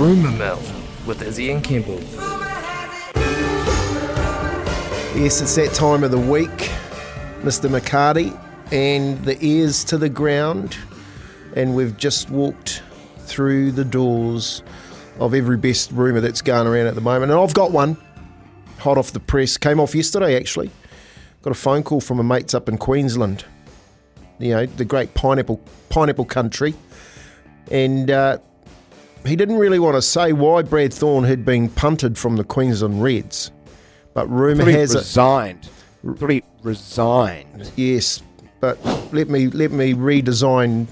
Rumour Mill with Izzy and Campbell. Yes, it's that time of the week, Mr. McCarty, and the ears to the ground. And we've just walked through the doors of every best rumour that's going around at the moment. And I've got one hot off the press. Came off yesterday, actually. Got a phone call from a mates up in Queensland. You know, the great pineapple pineapple country. And uh, he didn't really want to say why Brad Thorn had been punted from the Queensland Reds. But rumour has it. resigned. He resigned. Yes, but let me let me redesign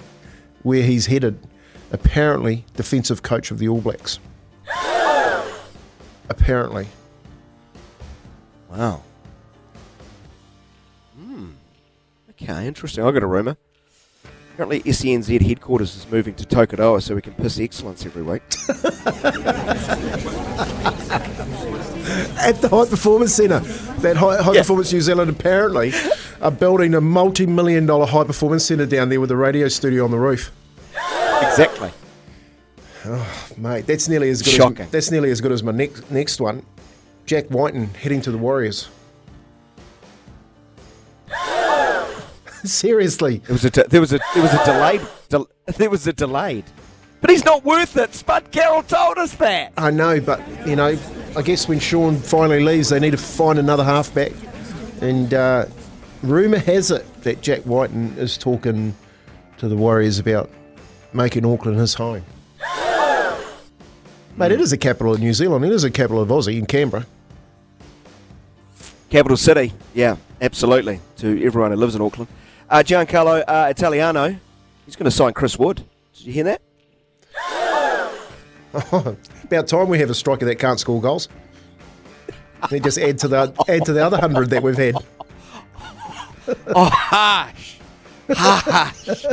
where he's headed. Apparently, defensive coach of the All Blacks. Apparently, Wow. Hmm. Okay, interesting. I got a rumour. Apparently, SENZ headquarters is moving to Tokoroa so we can piss excellence every week. at the High Performance Centre, that High, high Yeah. Performance New Zealand apparently are building a multi-million dollar high performance centre down there with a radio studio on the roof. exactly. Oh, Mate, that's nearly as good. Shocking. As, that's nearly as good as my next next one. Jack Whiten heading to the Warriors. Seriously, There was a de- there was a there was a delayed del- there was a delayed. But he's not worth it. Spud Carroll told us that. I know, but you know, I guess when Sean finally leaves, they need to find another halfback. And uh, rumor has it that Jack Whiten is talking to the Warriors about making Auckland his home. Mate, it is the capital of New Zealand. It is the capital of Aussie in Canberra. Capital City. Yeah, absolutely. To everyone who lives in Auckland. Uh, Giancarlo uh, Italiano. He's going to sign Chris Wood. Did you hear that? About time we have a striker that can't score goals. They just add to the add to the other hundred that we've had. Oh, harsh. Harsh.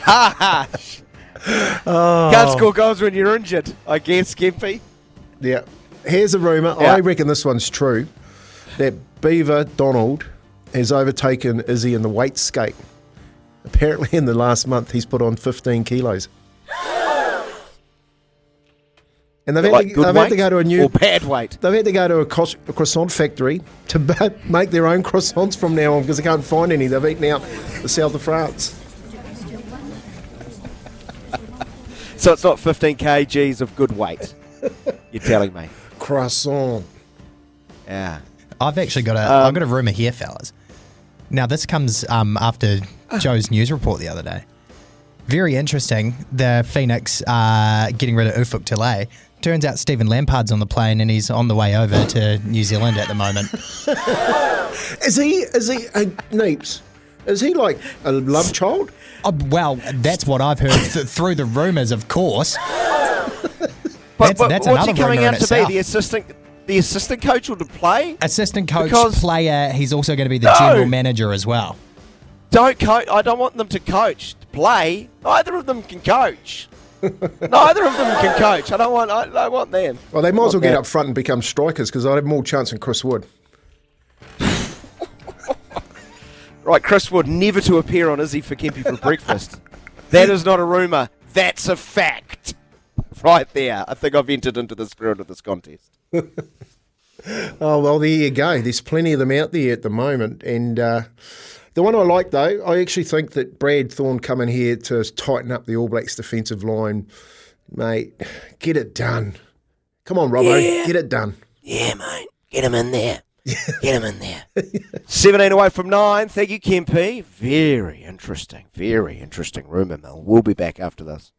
Harsh. Can't score goals when you're injured, I guess, Gimpy. Yeah. Here's a rumour. Yeah. I reckon this one's true. That Beaver Donald has overtaken Izzy in the weight skate. Apparently, in the last month, he's put on 15 kilos. And they've, had, Like to, they've had to go to a new. or bad weight. They've had to go to a, cros- a croissant factory to ba- make their own croissants from now on because they can't find any. They've eaten out the south of France. So it's not 15 kgs of good weight. You're telling me. Croissant. Yeah. I've actually got a Um, have got a rumor here, fellas. Now this comes um, after Joe's news report the other day. Very interesting. The Phoenix uh, getting rid of Ufuk Talay. Turns out Stephen Lampard's on the plane and he's on the way over to New Zealand at the moment. Is he, is he, uh, Neeps, is he like a love child? Oh, well, that's what I've heard th- through the rumours, of course. But, That's- but that's what's he another coming out to itself. be? The assistant the assistant coach or to play? Assistant coach, Because- player. He's also going to be the No. general manager as well. Don't coach. I don't want them to coach. To play. Neither of them can coach. Neither of them can coach. I don't want. I don't want them. Well, they might as well Okay. get up front and become strikers because I'd have more chance than Chris Wood. Right, Chris Wood never to appear on Izzy for Kempy for breakfast. That is not a rumour. That's a fact. Right there. I think I've entered into the spirit of this contest. Oh, well, there you go. There's plenty of them out there at the moment. And uh, the one I like, though, I actually think that Brad Thorn coming here to tighten up the All Blacks defensive line, mate, get it done. Come on, Robbo, Yeah. get it done. Yeah, mate. Get him in there. Get him in there. 17 away from 9. Thank you, Kempy. Very interesting. Very interesting rumour mill. We'll be back after this.